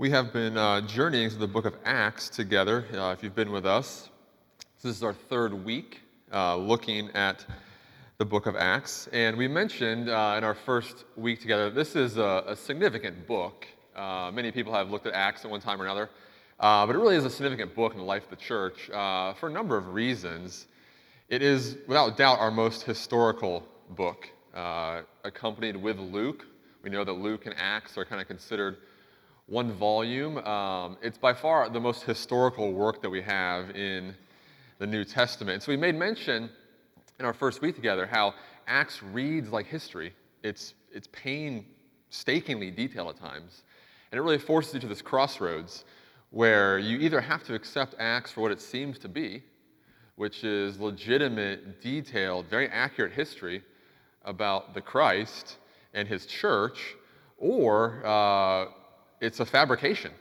We have been uh, journeying through the book of Acts together, uh, if you've been with us. This is our third week uh, looking at the book of Acts. And we mentioned uh, in our first week together, this is a, a significant book. Uh, many people have looked at Acts at one time or another, uh, but it really is a significant book in the life of the church for a number of reasons. It is, without doubt, our most historical book, accompanied with Luke. We know that Luke and Acts are kind of considered one volume. Um, it's by far the most historical work that we have in the New Testament. So we made mention in our first week together how Acts reads like history. It's, it's painstakingly detailed at times. And it really forces you to this crossroads where you either have to accept Acts for what it seems to be, which is legitimate, detailed, very accurate history about the Christ and his church, or uh, it's a fabrication.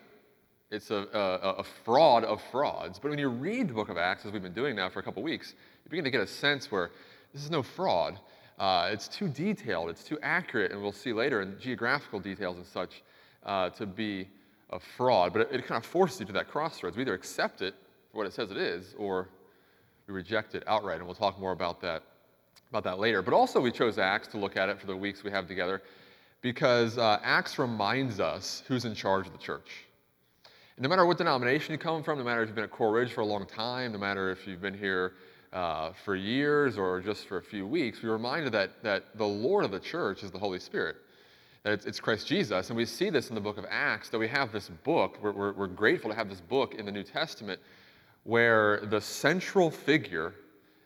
It's a, a, a, fraud of frauds. But when you read the book of Acts, as we've been doing now for a couple weeks, you begin to get a sense where this is no fraud. Uh, it's too detailed, it's too accurate, and we'll see later in geographical details and such uh, to be a fraud. But it, it, kind of forces you to that crossroads. We either accept it for what it says it is, or we reject it outright. And we'll talk more about that, about that later. But also, we chose Acts to look at it for the weeks we have together because uh, Acts reminds us who's in charge of the church. And no matter what denomination you come from, no matter if you've been at Coral Ridge for a long time, no matter if you've been here uh, for years or just for a few weeks, we're reminded that, that the Lord of the church is the Holy Spirit. It's, it's Christ Jesus. And we see this in the book of Acts, that we have this book, we're, we're, we're grateful to have this book in the New Testament where the central figure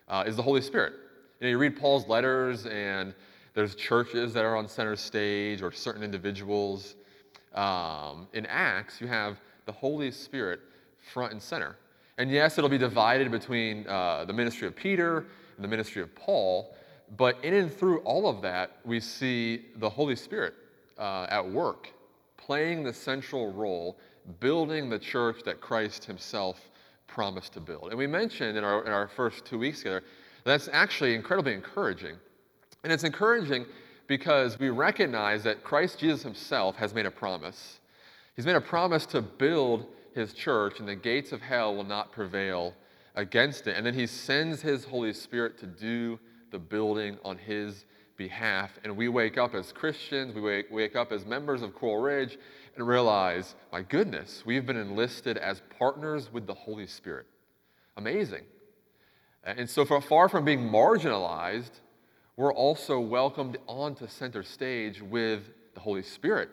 uh, is the Holy Spirit. You know, you read Paul's letters and there's churches that are on center stage or certain individuals. Um, in Acts, you have the Holy Spirit front and center. And yes, it'll be divided between uh, the ministry of Peter and the ministry of Paul, but in and through all of that, we see the Holy Spirit uh, at work, playing the central role, building the church that Christ himself promised to build. And we mentioned in our, in our first two weeks together, that's actually incredibly encouraging and it's encouraging because we recognize that Christ Jesus himself has made a promise. He's made a promise to build his church, and the gates of hell will not prevail against it. And then he sends his Holy Spirit to do the building on his behalf. And we wake up as Christians, we wake, wake up as members of Coral Ridge, and realize, my goodness, we've been enlisted as partners with the Holy Spirit. Amazing. And so, far from being marginalized, we're also welcomed onto center stage with the Holy Spirit.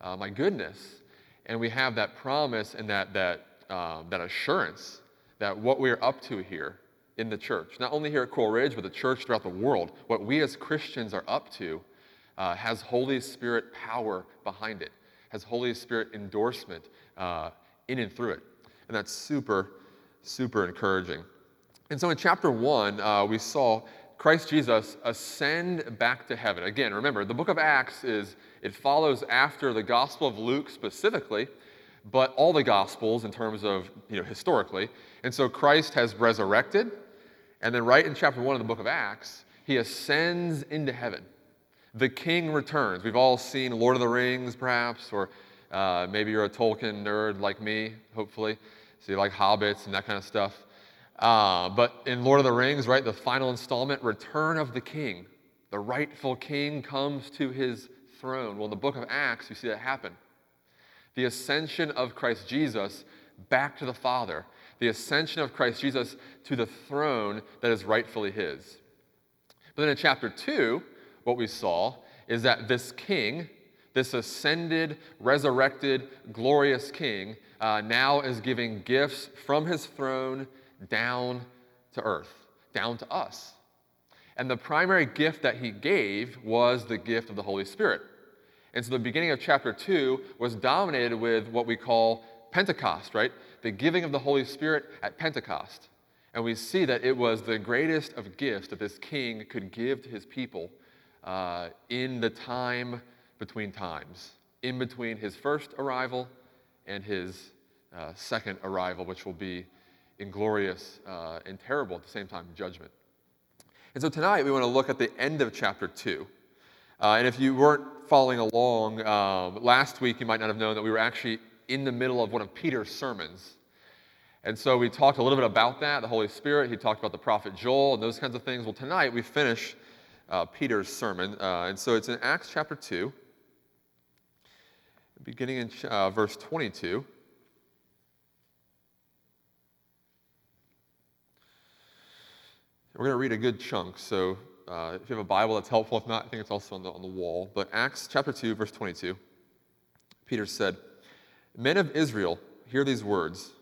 Uh, my goodness. And we have that promise and that, that, um, that assurance that what we're up to here in the church, not only here at Coral Ridge, but the church throughout the world, what we as Christians are up to uh, has Holy Spirit power behind it, has Holy Spirit endorsement uh, in and through it. And that's super, super encouraging. And so in chapter one, uh, we saw Christ Jesus ascend back to heaven. Again, remember, the book of Acts is, it follows after the Gospel of Luke specifically, but all the Gospels in terms of, you know, historically. And so Christ has resurrected, and then right in chapter one of the book of Acts, he ascends into heaven. The king returns. We've all seen Lord of the Rings, perhaps, or uh, maybe you're a Tolkien nerd like me, hopefully. So you like hobbits and that kind of stuff. Uh, but in Lord of the Rings, right, the final installment, Return of the King, the rightful king comes to his throne. Well, in the book of Acts, you see that happen. The ascension of Christ Jesus back to the Father, the ascension of Christ Jesus to the throne that is rightfully his. But then in chapter 2, what we saw is that this king, this ascended, resurrected, glorious king, uh, now is giving gifts from his throne down to earth, down to us. And the primary gift that he gave was the gift of the Holy Spirit. And so the beginning of chapter 2 was dominated with what we call Pentecost, right? The giving of the Holy Spirit at Pentecost. And we see that it was the greatest of gifts that this king could give to his people uh, in the time between times, in between his first arrival and his uh, second arrival, which will be inglorious uh, and terrible at the same time judgment. And so tonight we want to look at the end of chapter 2. Uh, and if you weren't following along, um, last week you might not have known that we were actually in the middle of one of Peter's sermons. And so we talked a little bit about that, the Holy Spirit. He talked about the prophet Joel and those kinds of things. Well, tonight we finish uh, Peter's sermon. Uh, and so it's in Acts chapter 2, beginning in uh, verse 22. We're going to read a good chunk, so uh, if you have a Bible, that's helpful. If not, I think it's also on the, on the wall. But Acts chapter 2, verse 22, Peter said, Men of Israel, hear these words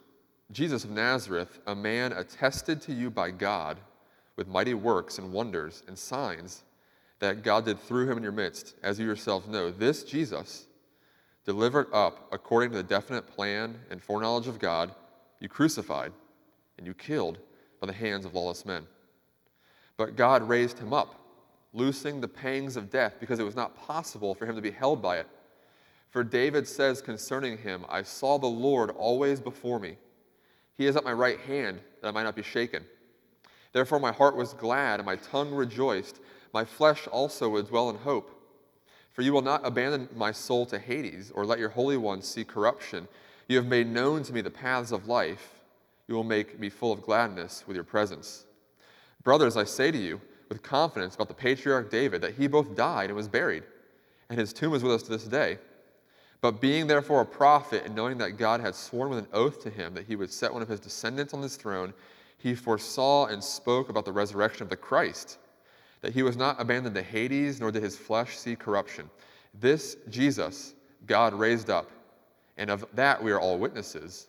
Jesus of Nazareth, a man attested to you by God with mighty works and wonders and signs that God did through him in your midst, as you yourselves know. This Jesus, delivered up according to the definite plan and foreknowledge of God, you crucified and you killed by the hands of lawless men. But God raised him up, loosing the pangs of death, because it was not possible for him to be held by it. For David says concerning him, I saw the Lord always before me. He is at my right hand, that I might not be shaken. Therefore my heart was glad, and my tongue rejoiced. My flesh also would dwell in hope. For you will not abandon my soul to Hades, or let your Holy One see corruption. You have made known to me the paths of life. You will make me full of gladness with your presence. Brothers, I say to you with confidence about the patriarch David that he both died and was buried, and his tomb is with us to this day. But being therefore a prophet, and knowing that God had sworn with an oath to him that he would set one of his descendants on his throne, he foresaw and spoke about the resurrection of the Christ, that he was not abandoned to Hades, nor did his flesh see corruption. This Jesus God raised up, and of that we are all witnesses.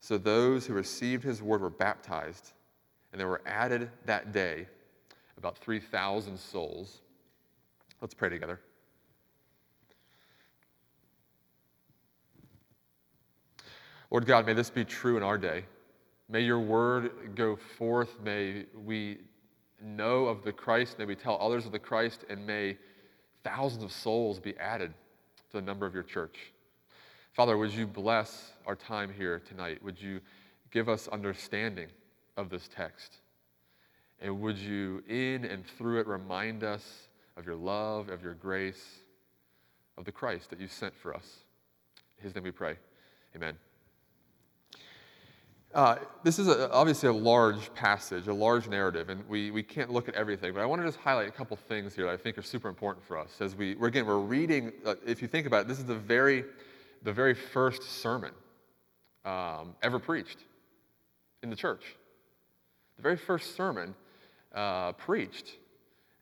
So those who received his word were baptized, and there were added that day about 3,000 souls. Let's pray together. Lord God, may this be true in our day. May your word go forth. May we know of the Christ. May we tell others of the Christ. And may thousands of souls be added to the number of your church. Father, would you bless our time here tonight? Would you give us understanding of this text? And would you, in and through it, remind us of your love, of your grace, of the Christ that you sent for us? In his name we pray. Amen. Uh, this is a, obviously a large passage, a large narrative, and we, we can't look at everything, but I want to just highlight a couple things here that I think are super important for us. As we, again, we're reading, uh, if you think about it, this is the very the very first sermon um, ever preached in the church. The very first sermon uh, preached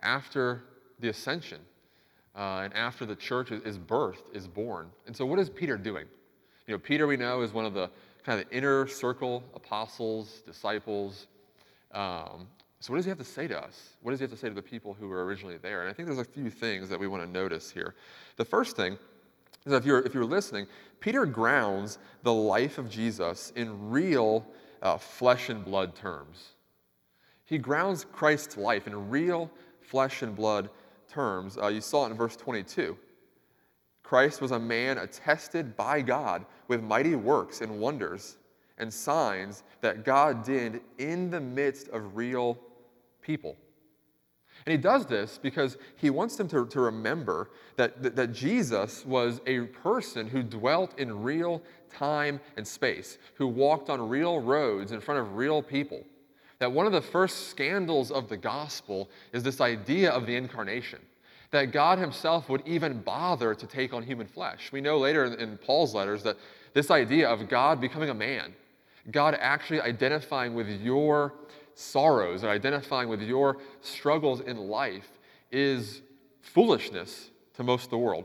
after the ascension uh, and after the church is, birthed, is born. And so, what is Peter doing? You know, Peter, we know, is one of the kind of the inner circle apostles, disciples. Um, so, what does he have to say to us? What does he have to say to the people who were originally there? And I think there's a few things that we want to notice here. The first thing so if you're, if you're listening, Peter grounds the life of Jesus in real uh, flesh and blood terms. He grounds Christ's life in real flesh and blood terms. Uh, you saw it in verse 22. Christ was a man attested by God with mighty works and wonders and signs that God did in the midst of real people. And he does this because he wants them to, to remember that, that, that Jesus was a person who dwelt in real time and space, who walked on real roads in front of real people. That one of the first scandals of the gospel is this idea of the incarnation. that God Himself would even bother to take on human flesh. We know later in, in Paul's letters that this idea of God becoming a man, God actually identifying with your sorrows and identifying with your struggles in life is foolishness to most of the world.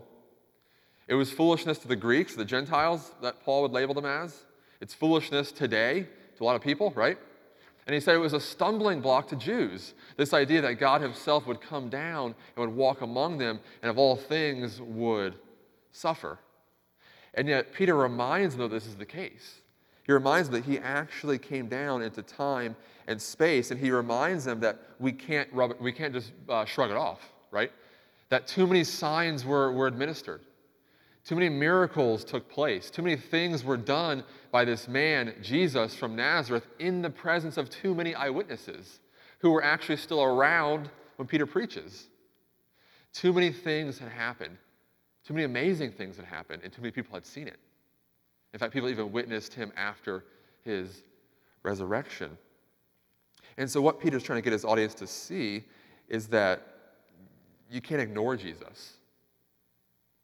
It was foolishness to the Greeks, the Gentiles, that Paul would label them as. It's foolishness today to a lot of people, right? And he said it was a stumbling block to Jews. This idea that God himself would come down and would walk among them and of all things would suffer. And yet, Peter reminds them that this is the case. He reminds them that he actually came down into time and space, and he reminds them that we can't, rub it, we can't just uh, shrug it off, right? That too many signs were, were administered, too many miracles took place, too many things were done by this man, Jesus from Nazareth, in the presence of too many eyewitnesses who were actually still around when Peter preaches. Too many things had happened, too many amazing things had happened, and too many people had seen it. In fact, people even witnessed him after his resurrection. And so, what Peter's trying to get his audience to see is that you can't ignore Jesus.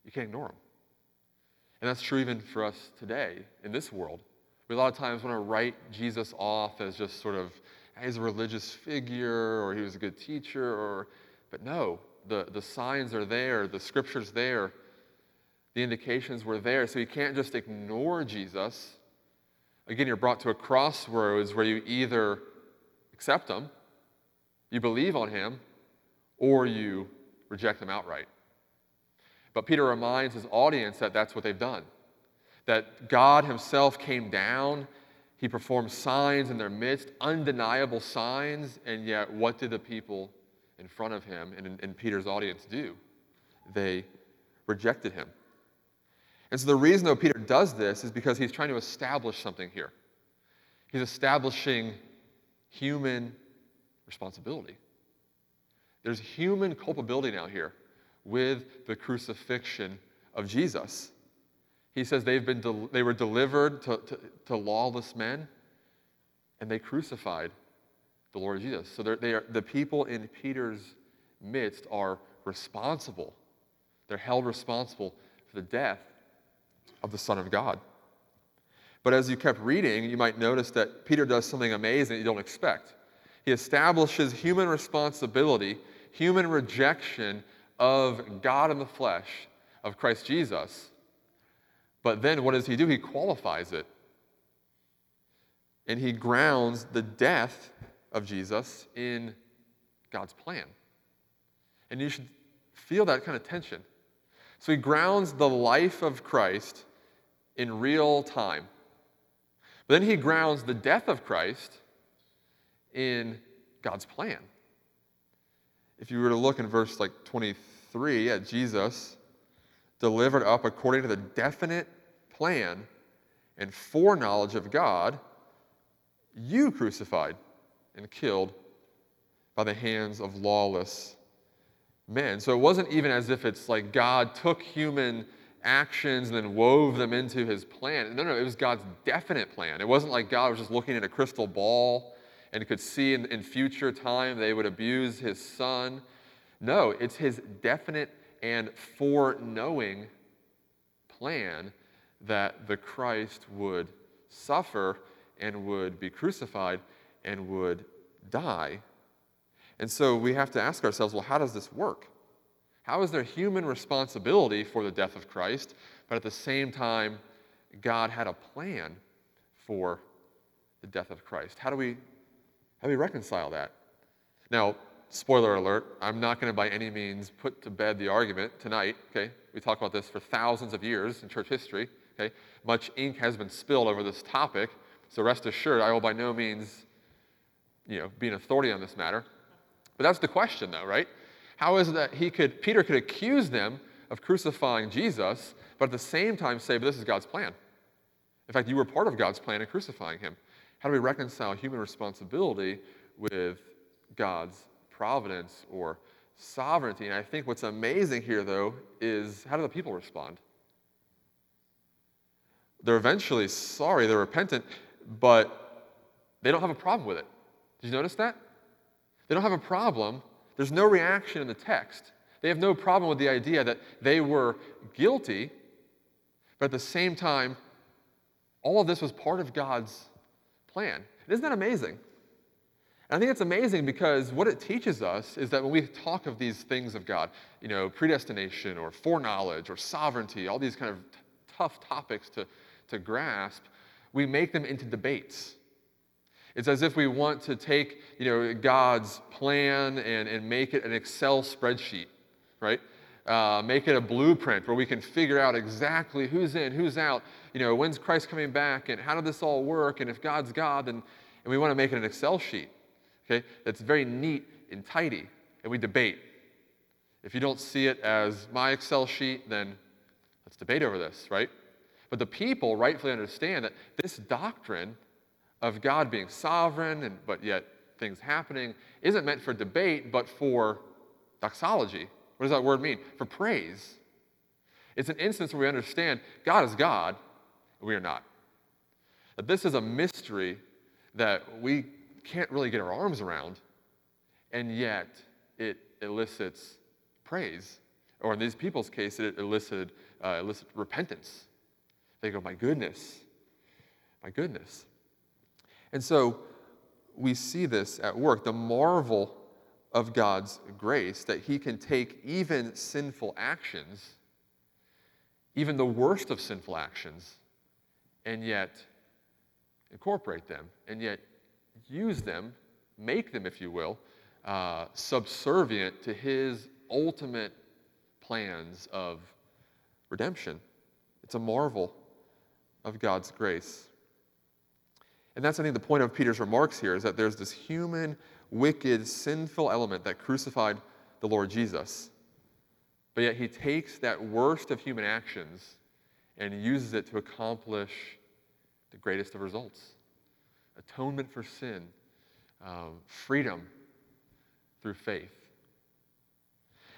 You can't ignore him. And that's true even for us today in this world. We a lot of times want to write Jesus off as just sort of, he's a religious figure or he was a good teacher, or, but no, the, the signs are there, the scripture's there, the indications were there. So you can't just ignore Jesus. Again, you're brought to a crossroads where you either accept him, you believe on him, or you reject him outright. But Peter reminds his audience that that's what they've done. That God himself came down, he performed signs in their midst, undeniable signs, and yet what did the people in front of him and in, in Peter's audience do? They rejected him. And so the reason though Peter does this is because he's trying to establish something here. He's establishing human responsibility. There's human culpability now here with the crucifixion of Jesus. He says they've been del- they were delivered to, to, to, lawless men and they crucified the Lord Jesus. So they are, the people in Peter's midst are responsible. They're held responsible for the death of the Son of God. But as you kept reading, you might notice that Peter does something amazing you don't expect. He establishes human responsibility, human rejection of God in the flesh, of Christ Jesus. But then what does he do? He qualifies it. And he grounds the death of Jesus in God's plan. And you should feel that kind of tension. So he grounds the life of Christ in real time. But then he grounds the death of Christ in God's plan. If you were to look in verse like 23 at Jesus delivered up according to the definite plan and foreknowledge of God, you crucified and killed by the hands of lawless men. So it wasn't even as if it's like God took human actions and then wove them into his plan. No, no, it was God's definite plan. It wasn't like God was just looking at a crystal ball and could see in, in future time they would abuse his son. No, it's his definite and foreknowing plan that the Christ would suffer and would be crucified and would die. And so we have to ask ourselves well, how does this work? How is there human responsibility for the death of Christ, but at the same time, God had a plan for the death of Christ? How do we, how do we reconcile that? Now, spoiler alert, I'm not going to by any means put to bed the argument tonight, okay? We talk about this for thousands of years in church history, okay? Much ink has been spilled over this topic, so rest assured, I will by no means, you know, be an authority on this matter. But that's the question, though, right? How is it that he could, Peter could accuse them of crucifying Jesus, but at the same time say, but this is God's plan? In fact, you were part of God's plan in crucifying him. How do we reconcile human responsibility with God's providence or sovereignty? And I think what's amazing here, though, is how do the people respond? They're eventually sorry, they're repentant, but they don't have a problem with it. Did you notice that? They don't have a problem there's no reaction in the text. They have no problem with the idea that they were guilty, but at the same time, all of this was part of God's plan. Isn't that amazing? And I think it's amazing because what it teaches us is that when we talk of these things of God, you know, predestination or foreknowledge or sovereignty, all these kind of t- tough topics to, to grasp, we make them into debates. It's as if we want to take, you know, God's plan and, and make it an Excel spreadsheet, right? Uh, make it a blueprint where we can figure out exactly who's in, who's out, you know, when's Christ coming back, and how did this all work, and if God's God, then, and we want to make it an Excel sheet okay, that's very neat and tidy, and we debate. If you don't see it as my Excel sheet, then let's debate over this, right? But the people rightfully understand that this doctrine of God being sovereign, and, but yet things happening, isn't meant for debate, but for doxology. What does that word mean? For praise. It's an instance where we understand God is God, and we are not. That this is a mystery that we can't really get our arms around, and yet it elicits praise. Or in these people's case, it elicited, uh, elicited repentance. They go, My goodness, my goodness. And so we see this at work the marvel of God's grace that He can take even sinful actions, even the worst of sinful actions, and yet incorporate them, and yet use them, make them, if you will, uh, subservient to his ultimate plans of redemption. It's a marvel of God's grace. And that's, I think, the point of Peter's remarks here is that there's this human, wicked, sinful element that crucified the Lord Jesus. But yet he takes that worst of human actions and uses it to accomplish the greatest of results atonement for sin, um, freedom through faith.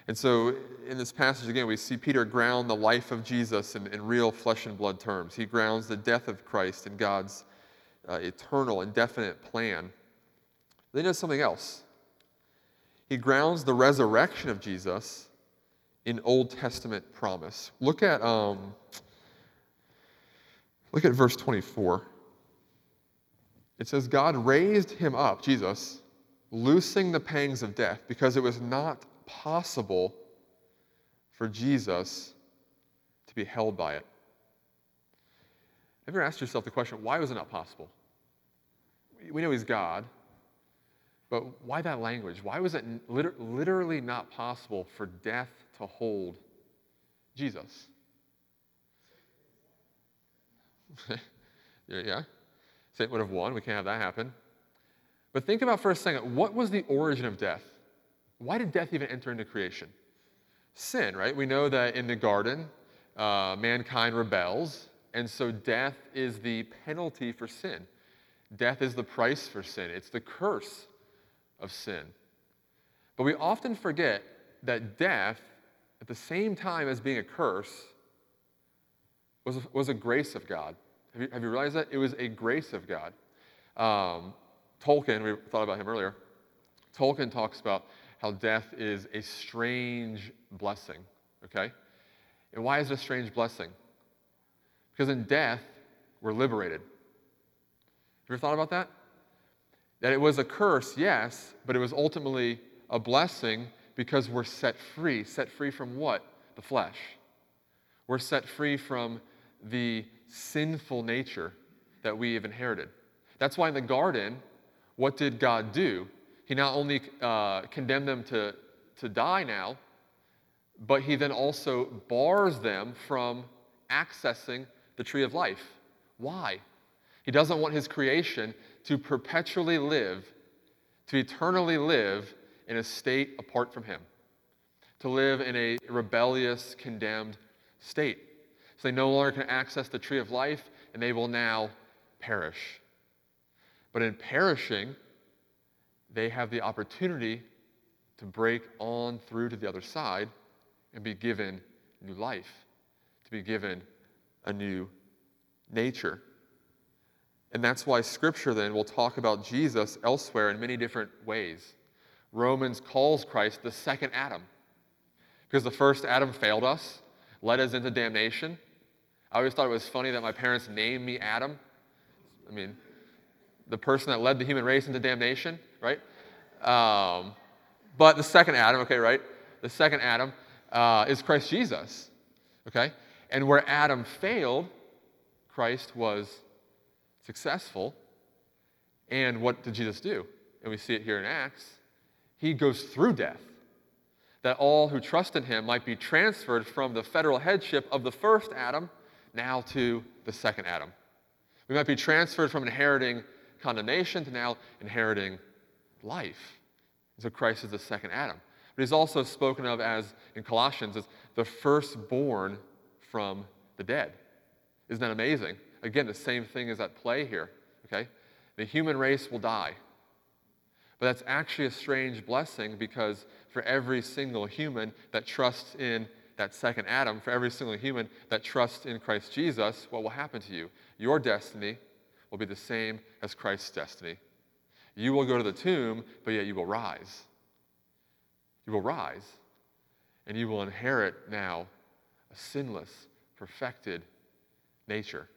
And so, in this passage again, we see Peter ground the life of Jesus in, in real flesh and blood terms. He grounds the death of Christ in God's uh, eternal, indefinite plan. Then he does something else. He grounds the resurrection of Jesus in Old Testament promise. Look at, um, look at verse 24. It says, God raised him up, Jesus, loosing the pangs of death, because it was not possible for Jesus to be held by it. Have you ever asked yourself the question, why was it not possible? We know he's God, but why that language? Why was it literally not possible for death to hold Jesus? yeah? Satan would have won. We can't have that happen. But think about for a second what was the origin of death? Why did death even enter into creation? Sin, right? We know that in the garden, uh, mankind rebels, and so death is the penalty for sin. Death is the price for sin, it's the curse of sin. But we often forget that death, at the same time as being a curse, was a, was a grace of God. Have you, have you realized that? It was a grace of God. Um, Tolkien, we thought about him earlier. Tolkien talks about how death is a strange blessing, okay? And why is it a strange blessing? Because in death, we're liberated. Have you ever thought about that? That it was a curse, yes, but it was ultimately a blessing because we're set free. Set free from what? The flesh. We're set free from the sinful nature that we have inherited. That's why in the garden, what did God do? He not only uh, condemned them to, to die now, but he then also bars them from accessing the tree of life. Why? He doesn't want his creation to perpetually live, to eternally live in a state apart from him, to live in a rebellious, condemned state. So they no longer can access the tree of life, and they will now perish. But in perishing, they have the opportunity to break on through to the other side and be given new life, to be given a new nature. And that's why Scripture then will talk about Jesus elsewhere in many different ways. Romans calls Christ the second Adam. Because the first Adam failed us, led us into damnation. I always thought it was funny that my parents named me Adam. I mean, the person that led the human race into damnation, right? Um, but the second Adam, okay, right? The second Adam uh, is Christ Jesus, okay? And where Adam failed, Christ was successful. And what did Jesus do? And we see it here in Acts. He goes through death, that all who trust in him might be transferred from the federal headship of the first Adam now to the second Adam. We might be transferred from inheriting condemnation to now inheriting life. So Christ is the second Adam. But he's also spoken of as, in Colossians, as the firstborn from the dead. Isn't that amazing? Again, the same thing is at play here, okay? The human race will die. But that's actually a strange blessing because for every single human that trusts in that second Adam, for every single human that trusts in Christ Jesus, what will happen to you? Your destiny will be the same as Christ's destiny. You will go to the tomb, but yet you will rise. You will rise, and you will inherit now a sinless, perfected nature.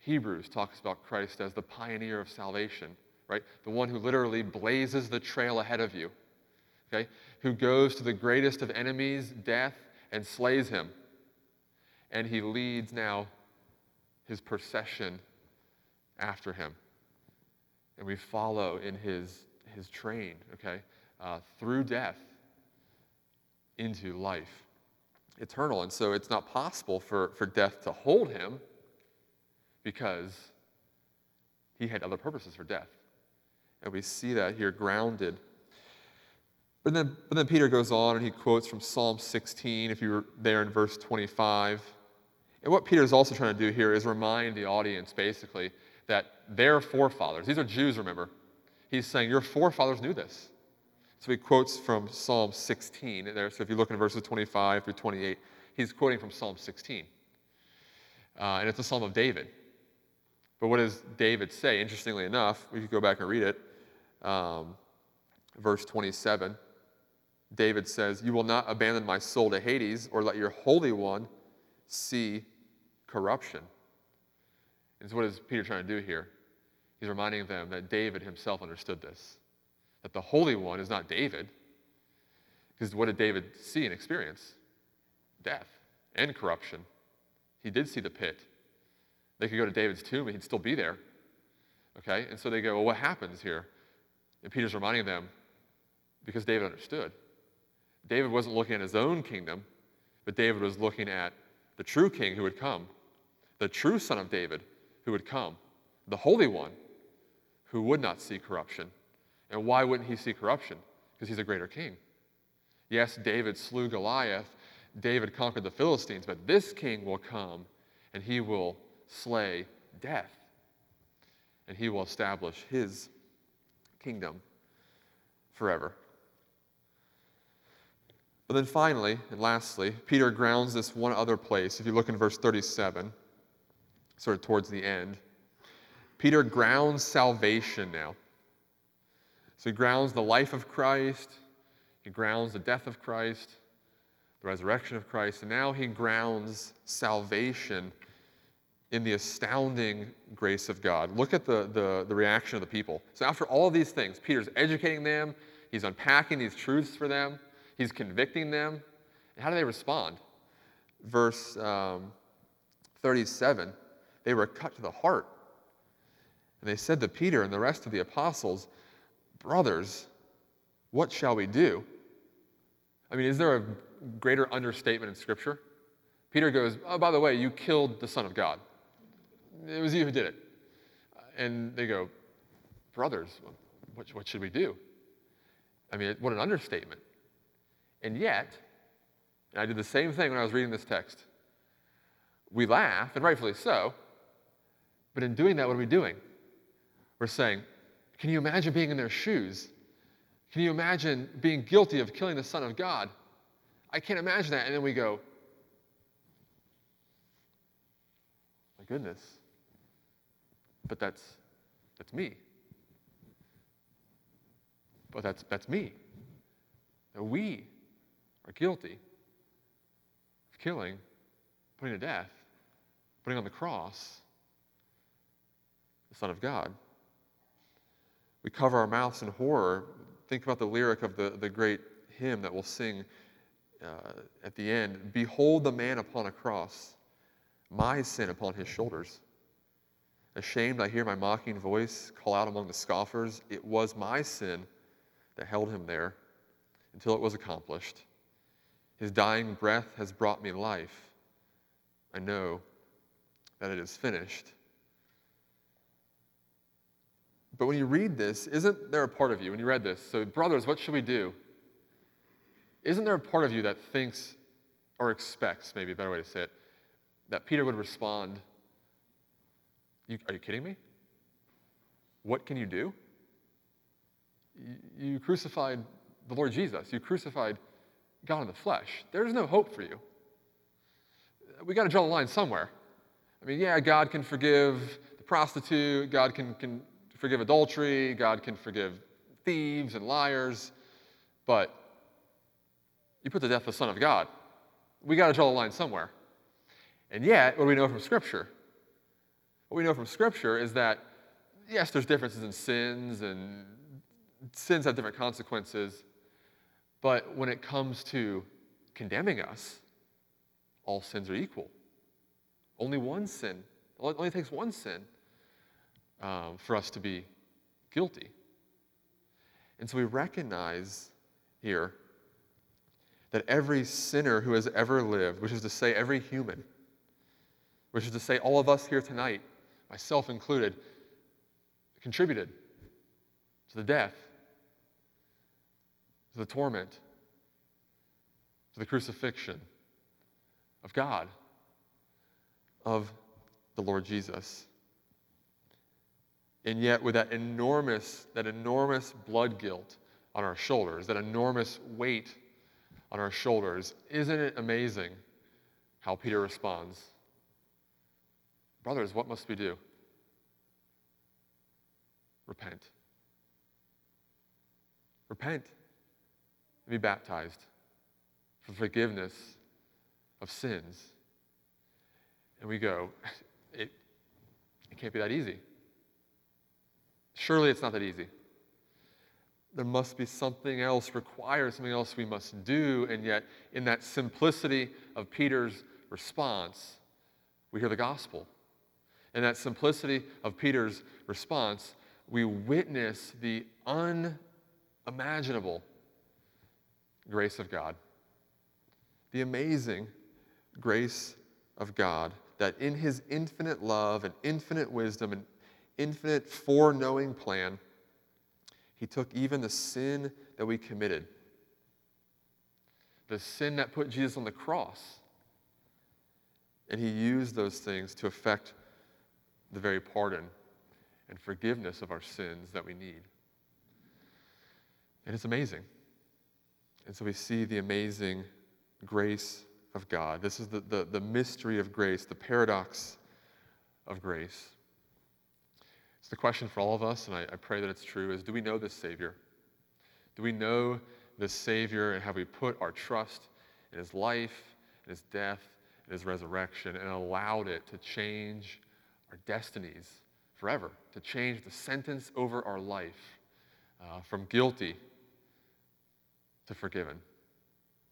Hebrews talks about Christ as the pioneer of salvation, right? The one who literally blazes the trail ahead of you, okay? Who goes to the greatest of enemies, death, and slays him. And he leads now his procession after him. And we follow in his, his train, okay? Uh, through death into life eternal. And so it's not possible for, for death to hold him because he had other purposes for death. And we see that here grounded. But then, but then Peter goes on and he quotes from Psalm 16, if you were there in verse 25. And what Peter is also trying to do here is remind the audience, basically, that their forefathers, these are Jews, remember, he's saying, Your forefathers knew this. So he quotes from Psalm 16 there. So if you look in verses 25 through 28, he's quoting from Psalm 16. Uh, and it's a psalm of David. But what does David say? Interestingly enough, we could go back and read it. Um, verse 27, David says, You will not abandon my soul to Hades or let your Holy One see corruption. And so, what is Peter trying to do here? He's reminding them that David himself understood this the Holy One is not David. Because what did David see and experience? Death and corruption. He did see the pit. They could go to David's tomb and he'd still be there. Okay? And so they go, well, what happens here? And Peter's reminding them, because David understood. David wasn't looking at his own kingdom, but David was looking at the true king who would come, the true son of David who would come, the Holy One who would not see corruption, and why wouldn't he see corruption? Because he's a greater king. Yes, David slew Goliath, David conquered the Philistines, but this king will come and he will slay death. And he will establish his kingdom forever. But then finally, and lastly, Peter grounds this one other place. If you look in verse 37, sort of towards the end, Peter grounds salvation now. So he grounds the life of Christ, he grounds the death of Christ, the resurrection of Christ, and now he grounds salvation in the astounding grace of God. Look at the, the, the reaction of the people. So, after all of these things, Peter's educating them, he's unpacking these truths for them, he's convicting them. How do they respond? Verse um, 37 they were cut to the heart. And they said to Peter and the rest of the apostles, Brothers, what shall we do? I mean, is there a greater understatement in Scripture? Peter goes, Oh, by the way, you killed the Son of God. It was you who did it. And they go, Brothers, what, what should we do? I mean, what an understatement. And yet, and I did the same thing when I was reading this text. We laugh, and rightfully so, but in doing that, what are we doing? We're saying, can you imagine being in their shoes? Can you imagine being guilty of killing the Son of God? I can't imagine that. And then we go, my goodness, but that's, that's me. But that's, that's me. Now we are guilty of killing, putting to death, putting on the cross the Son of God. We cover our mouths in horror. Think about the lyric of the, the great hymn that we'll sing uh, at the end Behold the man upon a cross, my sin upon his shoulders. Ashamed, I hear my mocking voice call out among the scoffers. It was my sin that held him there until it was accomplished. His dying breath has brought me life. I know that it is finished. But when you read this, isn't there a part of you, when you read this, so brothers, what should we do? Isn't there a part of you that thinks or expects, maybe a better way to say it, that Peter would respond, you, Are you kidding me? What can you do? You, you crucified the Lord Jesus, you crucified God in the flesh. There's no hope for you. We got to draw the line somewhere. I mean, yeah, God can forgive the prostitute, God can, can forgive adultery, God can forgive thieves and liars, but you put to death of the Son of God. We got to draw the line somewhere. And yet, what do we know from Scripture? What we know from Scripture is that, yes, there's differences in sins, and sins have different consequences, but when it comes to condemning us, all sins are equal. Only one sin, it only takes one sin um, for us to be guilty. And so we recognize here that every sinner who has ever lived, which is to say, every human, which is to say, all of us here tonight, myself included, contributed to the death, to the torment, to the crucifixion of God, of the Lord Jesus. And yet, with that enormous, that enormous blood guilt on our shoulders, that enormous weight on our shoulders, isn't it amazing how Peter responds? Brothers, what must we do? Repent. Repent and be baptized for forgiveness of sins. And we go, it, it can't be that easy. Surely it's not that easy. There must be something else required, something else we must do. And yet, in that simplicity of Peter's response, we hear the gospel. In that simplicity of Peter's response, we witness the unimaginable grace of God. The amazing grace of God that in his infinite love and infinite wisdom and infinite foreknowing plan, he took even the sin that we committed, the sin that put Jesus on the cross, and he used those things to effect the very pardon and forgiveness of our sins that we need. And it's amazing. And so we see the amazing grace of God. This is the, the, the mystery of grace, the paradox of grace. The question for all of us, and I, I pray that it's true, is do we know this Savior? Do we know this Savior and have we put our trust in His life, in His death, in His resurrection, and allowed it to change our destinies forever, to change the sentence over our life uh, from guilty to forgiven,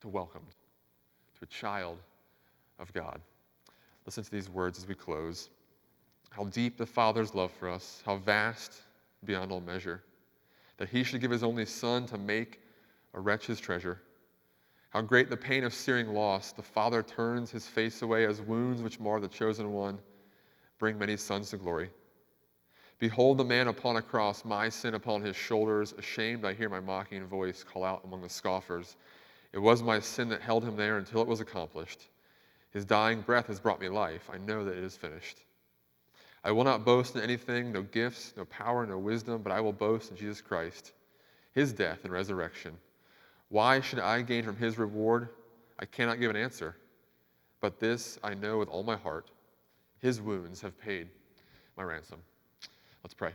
to welcomed, to a child of God? Listen to these words as we close how deep the Father's love for us, how vast beyond all measure, that he should give his only Son to make a wretch his treasure. How great the pain of searing loss, the Father turns his face away as wounds which mar the chosen one bring many sons to glory. Behold the man upon a cross, my sin upon his shoulders. Ashamed, I hear my mocking voice call out among the scoffers. It was my sin that held him there until it was accomplished. His dying breath has brought me life. I know that it is finished. I will not boast in anything, no gifts, no power, no wisdom, but I will boast in Jesus Christ, his death and resurrection. Why should I gain from his reward? I cannot give an answer. But this I know with all my heart his wounds have paid my ransom. Let's pray.